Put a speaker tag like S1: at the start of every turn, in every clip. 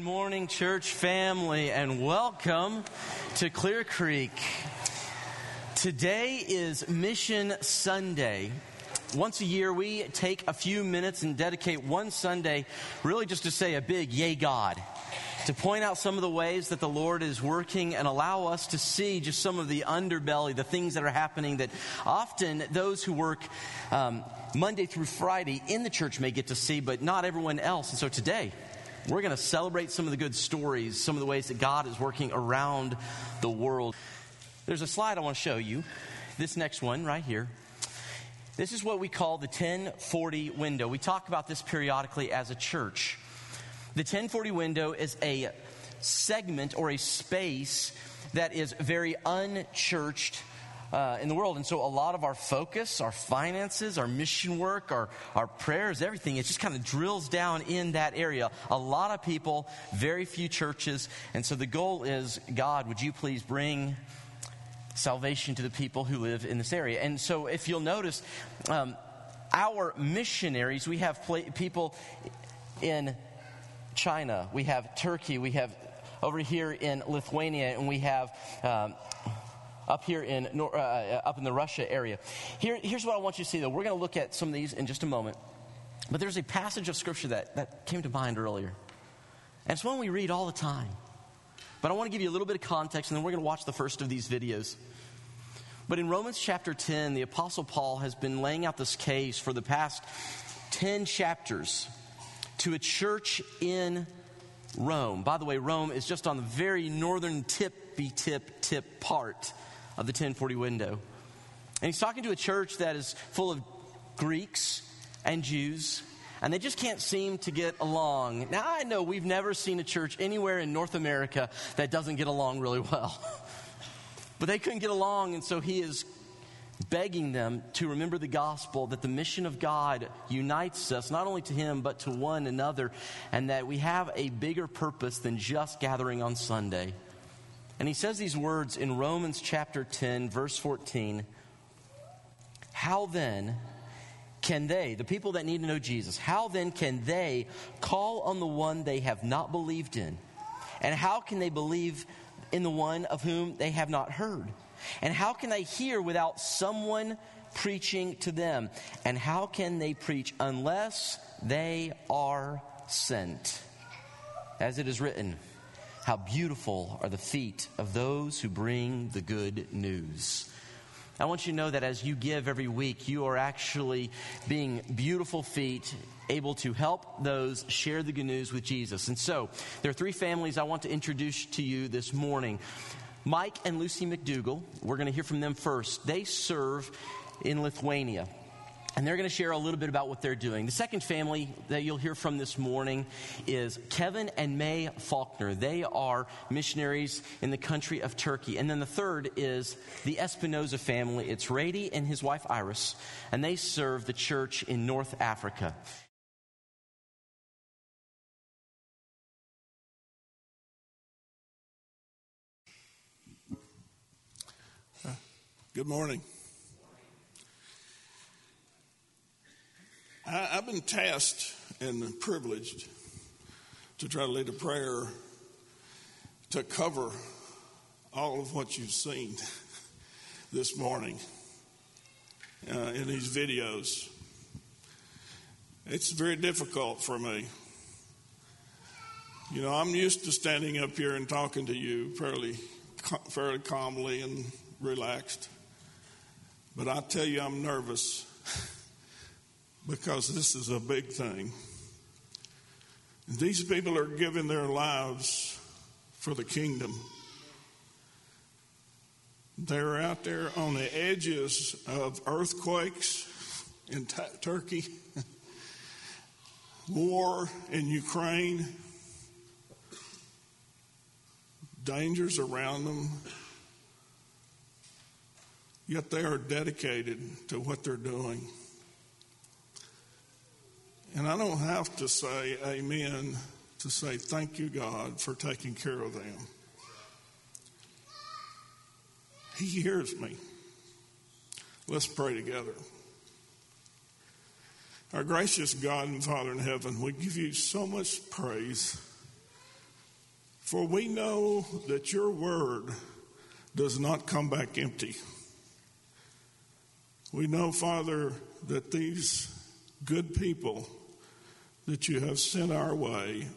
S1: Good morning, church family, and welcome to Clear Creek. Today is Mission Sunday. Once a year, we take a few minutes and dedicate one Sunday really just to say a big yay, God. To point out some of the ways that the Lord is working and allow us to see just some of the underbelly, the things that are happening that often those who work um, Monday through Friday in the church may get to see, but not everyone else. And so today, we're going to celebrate some of the good stories, some of the ways that God is working around the world. There's a slide I want to show you. This next one right here. This is what we call the 1040 window. We talk about this periodically as a church. The 1040 window is a segment or a space that is very unchurched uh, in the world. And so a lot of our focus, our finances, our mission work, our, our prayers, everything, it just kind of drills down in that area. A lot of people, very few churches. And so the goal is God, would you please bring salvation to the people who live in this area? And so if you'll notice, um, our missionaries, we have people in China, we have Turkey, we have over here in Lithuania, and we have um, up here in, uh, uh, up in the Russia area. Here, here's what I want you to see, though. We're going to look at some of these in just a moment. But there's a passage of Scripture that, that came to mind earlier. And it's one we read all the time. But I want to give you a little bit of context, and then we're going to watch the first of these videos. But in Romans chapter 10, the Apostle Paul has been laying out this case for the past 10 chapters to a church in Rome. By the way, Rome is just on the very northern tippy tip tip part of the 1040 window. And he's talking to a church that is full of Greeks and Jews, and they just can't seem to get along. Now, I know we've never seen a church anywhere in North America that doesn't get along really well. but they couldn't get along, and so he is begging them to remember the gospel that the mission of God unites us not only to Him but to one another, and that we have a bigger purpose than just gathering on Sunday. And he says these words in Romans chapter 10, verse 14. How then can they, the people that need to know Jesus, how then can they call on the one they have not believed in? And how can they believe in the one of whom they have not heard? And how can they hear without someone preaching to them? And how can they preach unless they are sent? As it is written, how beautiful are the feet of those who bring the good news. I want you to know that as you give every week, you are actually being beautiful feet, able to help those share the good news with Jesus. And so, there are three families I want to introduce to you this morning. Mike and Lucy McDougall, we're going to hear from them first. They serve in Lithuania and they're going to share a little bit about what they're doing. The second family that you'll hear from this morning is Kevin and May Faulkner. They are missionaries in the country of Turkey. And then the third is the Espinoza family. It's Rady and his wife Iris, and they serve the church in North Africa.
S2: Good morning. I, have been tasked and privileged to try to lead a prayer to cover all of what you've seen this morning uh, in these videos. It's very difficult for me. You know, I'm used to standing up here and talking to you fairly, fairly calmly and relaxed. But I tell you, I'm nervous because this is a big thing. These people are giving their lives for the kingdom. They're out there on the edges of earthquakes in t- Turkey, war in Ukraine, dangers around them. Yet they are dedicated to what they're doing. And I don't have to say amen to say thank you, God, for taking care of them. He hears me. Let's pray together. Our gracious God and Father in heaven, we give you so much praise For we know that your word does not come back empty. We know, Father, that these good people that you have sent our way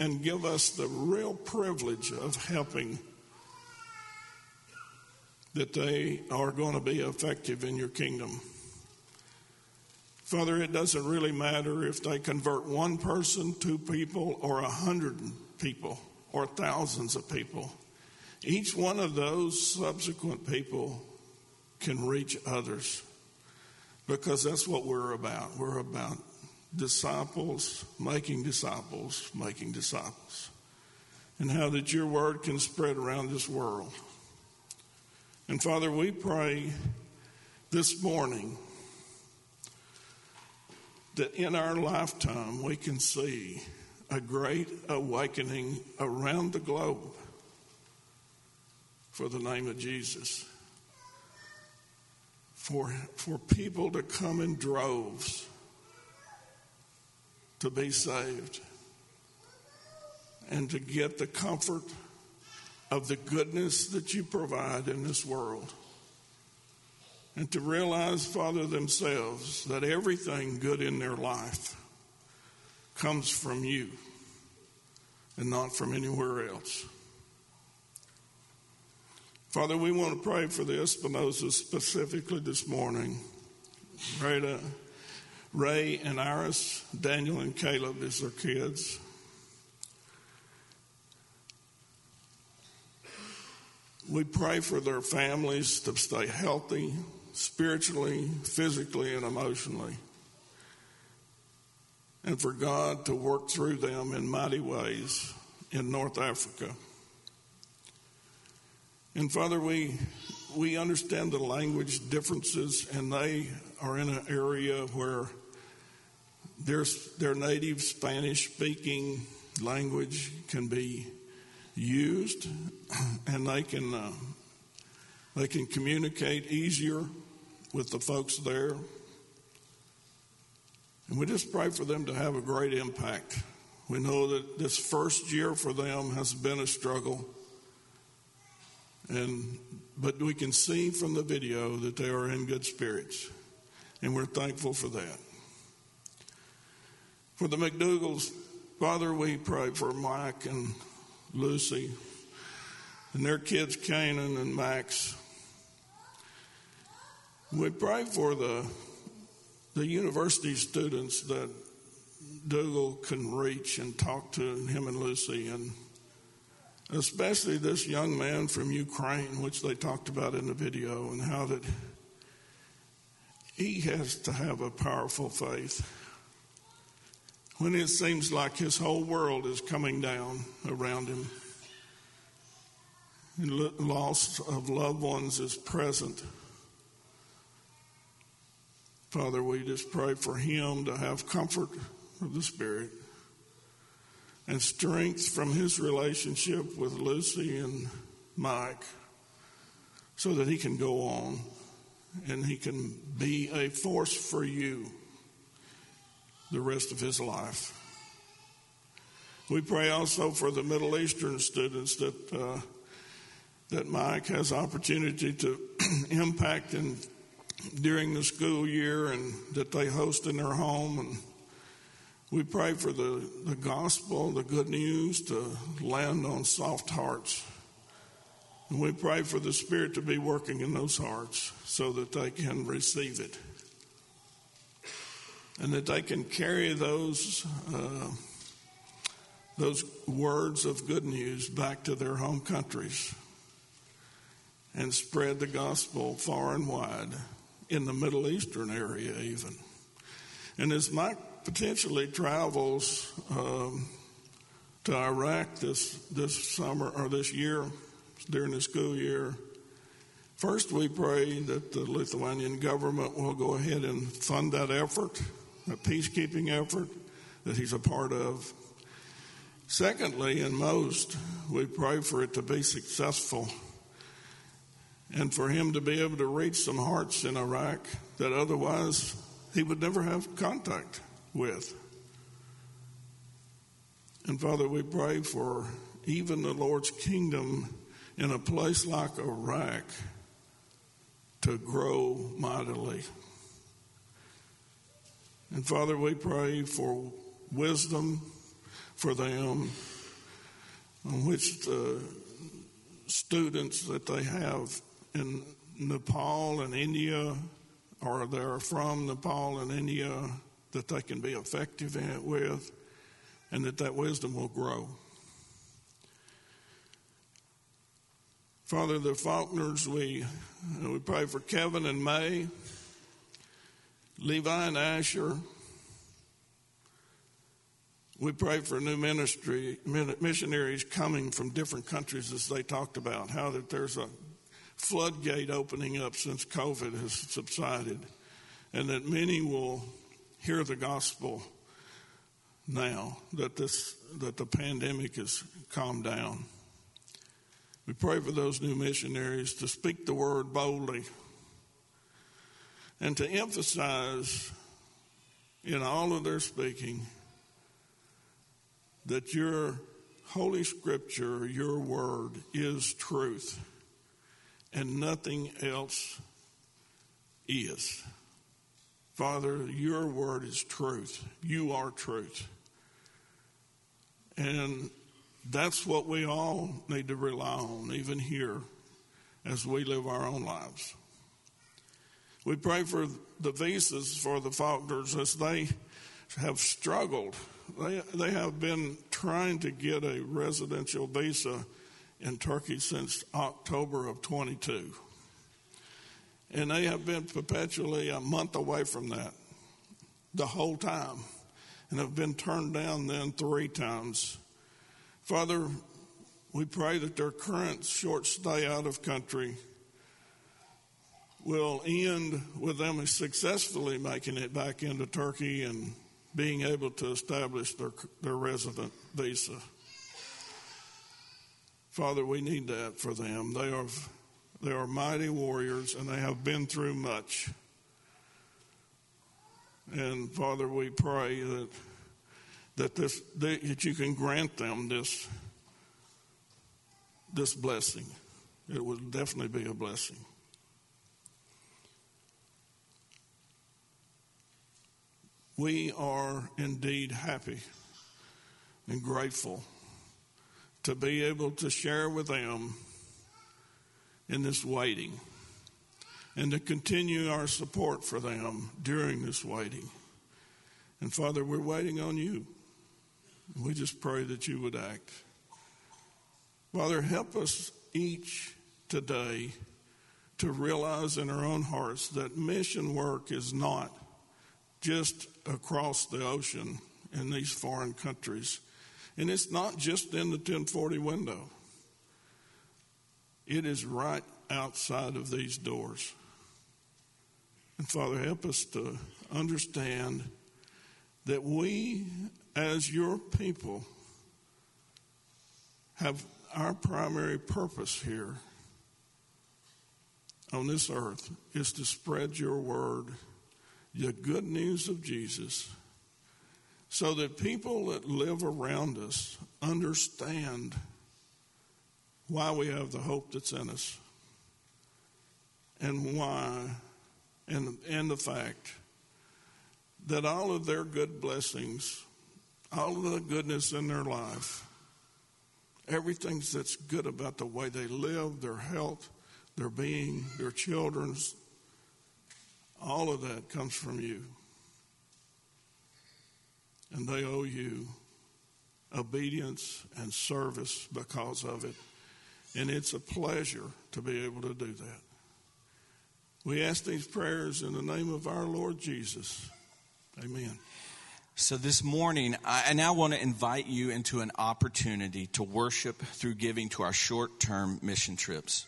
S2: and give us the real privilege of helping that they are going to be effective in your kingdom. Father, it doesn't really matter if they convert one person, two people, or a hundred people, or thousands of people. Each one of those subsequent people can reach others because that's what we're about. We're about disciples, making disciples, making disciples, and how that your word can spread around this world. And Father, we pray this morning that in our lifetime we can see a great awakening around the globe for the name of Jesus. For, for people to come in droves to be saved and to get the comfort of the goodness that you provide in this world. And to realize, Father, themselves that everything good in their life comes from you and not from anywhere else. Father, we want to pray for the Espinosa specifically this morning. To Ray and Iris, Daniel and Caleb as their kids. We pray for their families to stay healthy spiritually, physically, and emotionally. And for God to work through them in mighty ways in North Africa. And Father, we, we understand the language differences, and they are in an area where their native Spanish speaking language can be used, and they can, uh, they can communicate easier with the folks there. And we just pray for them to have a great impact. We know that this first year for them has been a struggle. And but we can see from the video that they are in good spirits. And we're thankful for that. For the McDougals, Father, we pray for Mike and Lucy and their kids, Canaan and Max. We pray for the, the university students that Dougal can reach and talk to him and Lucy, and especially this young man from Ukraine, which they talked about in the video, and how that he has to have a powerful faith. When it seems like his whole world is coming down around him, and loss of loved ones is present. Father, we just pray for him to have comfort of the Spirit and strength from his relationship with Lucy and Mike so that he can go on and he can be a force for you the rest of his life. We pray also for the Middle Eastern students that uh, that Mike has opportunity to impact and during the school year and that they host in their home. And we pray for the, the gospel, the good news to land on soft hearts. And we pray for the Spirit to be working in those hearts so that they can receive it. And that they can carry those, uh, those words of good news back to their home countries and spread the gospel far and wide in the Middle Eastern area, even. And as Mike potentially travels um, to Iraq this this summer or this year during the school year, first we pray that the Lithuanian government will go ahead and fund that effort, a peacekeeping effort that he's a part of. Secondly, and most, we pray for it to be successful and for him to be able to reach some hearts in Iraq that otherwise he would never have contact with. And Father, we pray for even the Lord's kingdom in a place like Iraq to grow mightily. And Father, we pray for wisdom for them on which the students that they have in Nepal and India or they're from Nepal and India that they can be effective with and that that wisdom will grow. Father, the Faulkners, we, we pray for Kevin and May, Levi and Asher. We pray for new ministry missionaries coming from different countries, as they talked about, how that there's a floodgate opening up since COVID has subsided, and that many will hear the gospel now that this that the pandemic has calmed down. We pray for those new missionaries to speak the word boldly and to emphasize in all of their speaking that your Holy Scripture, your word, is truth, and nothing else is. Father, your word is truth. You are truth. And that's what we all need to rely on, even here, as we live our own lives. We pray for the visas for the Faulkners as they have struggled they, they have been trying to get a residential visa in Turkey since October of 22. And they have been perpetually a month away from that the whole time and have been turned down then three times. Father, we pray that their current short stay out of country will end with them successfully making it back into Turkey and being able to establish their, their resident visa. Father, we need that for them. They are, they are mighty warriors and they have been through much. And Father, we pray that that this that you can grant them this this blessing. It will definitely be a blessing. we are indeed happy and grateful to be able to share with them in this waiting and to continue our support for them during this waiting. And Father, we're waiting on you. We just pray that you would act. Father, help us each today to realize in our own hearts that mission work is not just across the ocean in these foreign countries. And it's not just in the 1040 window, it is right outside of these doors. And Father, help us to understand that we, as your people, have our primary purpose here on this earth is to spread your word the good news of Jesus so that people that live around us understand why we have the hope that's in us and why and and the fact that all of their good blessings all of the goodness in their life everything that's good about the way they live their health their being their children's all of that comes from you. And they owe you obedience and service because of it. And it's a pleasure to be able to do that. We ask these prayers in the name of our Lord Jesus. Amen.
S1: So, this morning, I now want to invite you into an opportunity to worship through giving to our short term mission trips.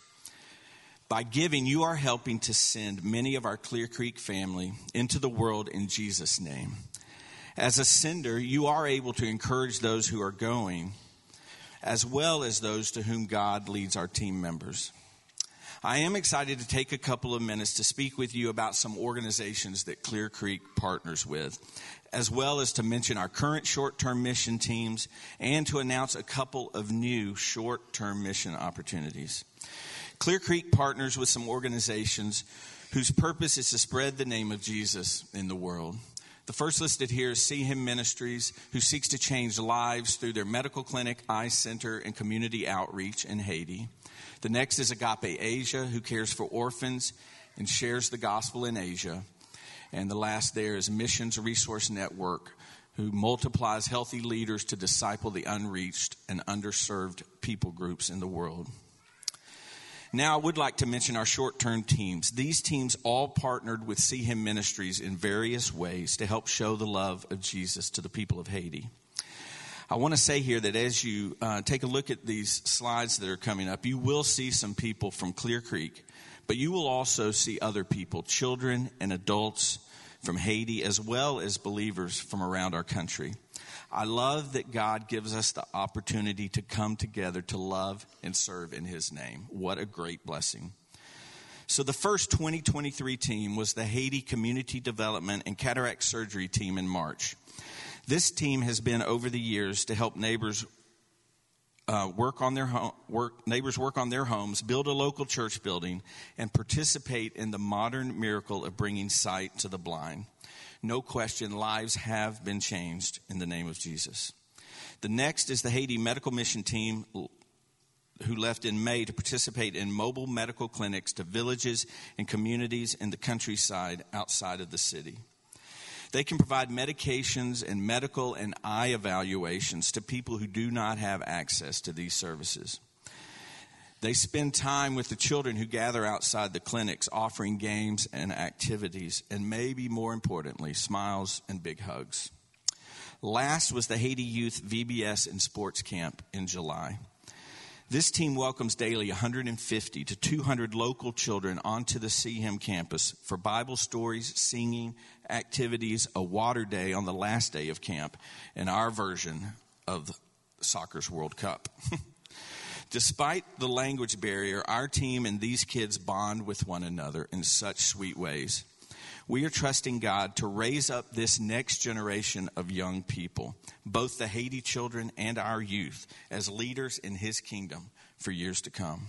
S1: By giving, you are helping to send many of our Clear Creek family into the world in Jesus' name. As a sender, you are able to encourage those who are going, as well as those to whom God leads our team members.
S3: I am excited to take a couple of minutes to speak with you about some organizations that Clear Creek partners with, as well as to mention our current short term mission teams and to announce a couple of new short term mission opportunities. Clear Creek partners with some organizations whose purpose is to spread the name of Jesus in the world. The first listed here is See Him Ministries, who seeks to change lives through their medical clinic, eye center, and community outreach in Haiti. The next is Agape Asia, who cares for orphans and shares the gospel in Asia. And the last there is Missions Resource Network, who multiplies healthy leaders to disciple the unreached and underserved people groups in the world. Now, I would like to mention our short term teams. These teams all partnered with See Him Ministries in various ways to help show the love of Jesus to the people of Haiti. I want to say here that as you uh, take a look at these slides that are coming up, you will see some people from Clear Creek, but you will also see other people, children and adults from Haiti, as well as believers from around our country. I love that God gives us the opportunity to come together to love and serve in His name. What a great blessing. So, the first 2023 team was the Haiti Community Development and Cataract Surgery team in March. This team has been over the years to help neighbors uh, work on their home, work, neighbors work on their homes, build a local church building, and participate in the modern miracle of bringing sight to the blind. No question, lives have been changed in the name of Jesus. The next is the Haiti Medical Mission Team, who left in May to participate in mobile medical clinics to villages and communities in the countryside outside of the city. They can provide medications and medical and eye evaluations to people who do not have access to these services. They spend time with the children who gather outside the clinics, offering games and activities, and maybe more importantly, smiles and big hugs. Last was the Haiti Youth VBS and Sports Camp in July. This team welcomes daily 150 to 200 local children onto the Him campus for Bible stories, singing, activities, a water day on the last day of camp, and our version of soccer's World Cup. Despite the language barrier, our team and these kids bond with one another in such sweet ways. We are trusting God to raise up this next generation of young people both the Haiti children and our youth, as leaders in His kingdom for years to come.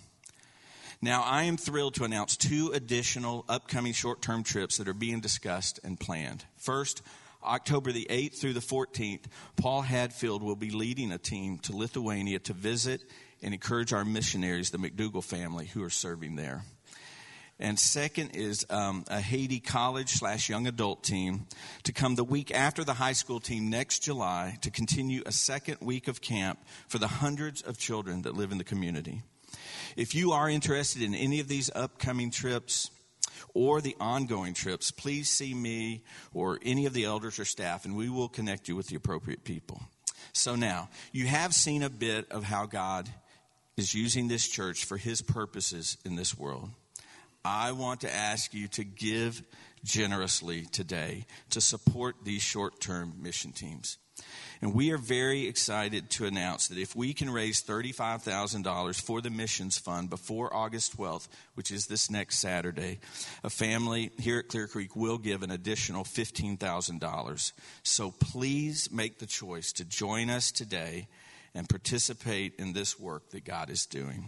S3: Now, I am thrilled to announce two additional upcoming short term trips that are being discussed and planned. First, October the 8th through the 14th, Paul Hadfield will be leading a team to Lithuania to visit and encourage our missionaries, the McDougall family, who are serving there. And second is um, a Haiti college slash young adult team to come the week after the high school team next July to continue a second week of camp for the hundreds of children that live in the community. If you are interested in any of these upcoming trips, or the ongoing trips, please see me or any of the elders or staff, and we will connect you with the appropriate people. So now, you have seen a bit of how God is using this church for his purposes in this world. I want to ask you to give generously today to support these short term mission teams. And we are very excited to announce that if we can raise $35,000 for the missions fund before August 12th, which is this next Saturday, a family here at Clear Creek will give an additional $15,000. So please make the choice to join us today and participate in this work that God is doing.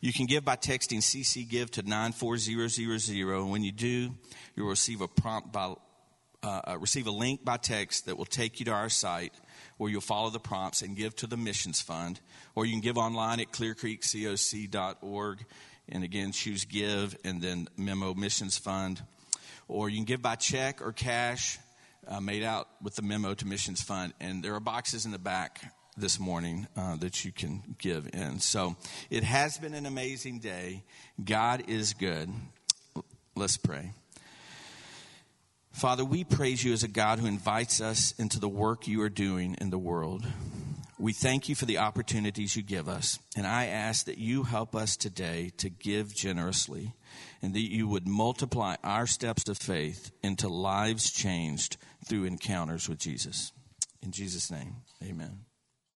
S3: You can give by texting CC Give to 94000. And when you do, you'll receive a prompt by, uh, uh, receive a link by text that will take you to our site where you'll follow the prompts and give to the missions fund. Or you can give online at clearcreekcoc.org and again choose give and then memo missions fund. Or you can give by check or cash uh, made out with the memo to missions fund. And there are boxes in the back this morning uh, that you can give in. So it has been an amazing day. God is good. Let's pray. Father, we praise you as a God who invites us into the work you are doing in the world. We thank you for the opportunities you give us, and I ask that you help us today to give generously and that you would multiply our steps of faith into lives changed through encounters with Jesus. In Jesus' name, amen.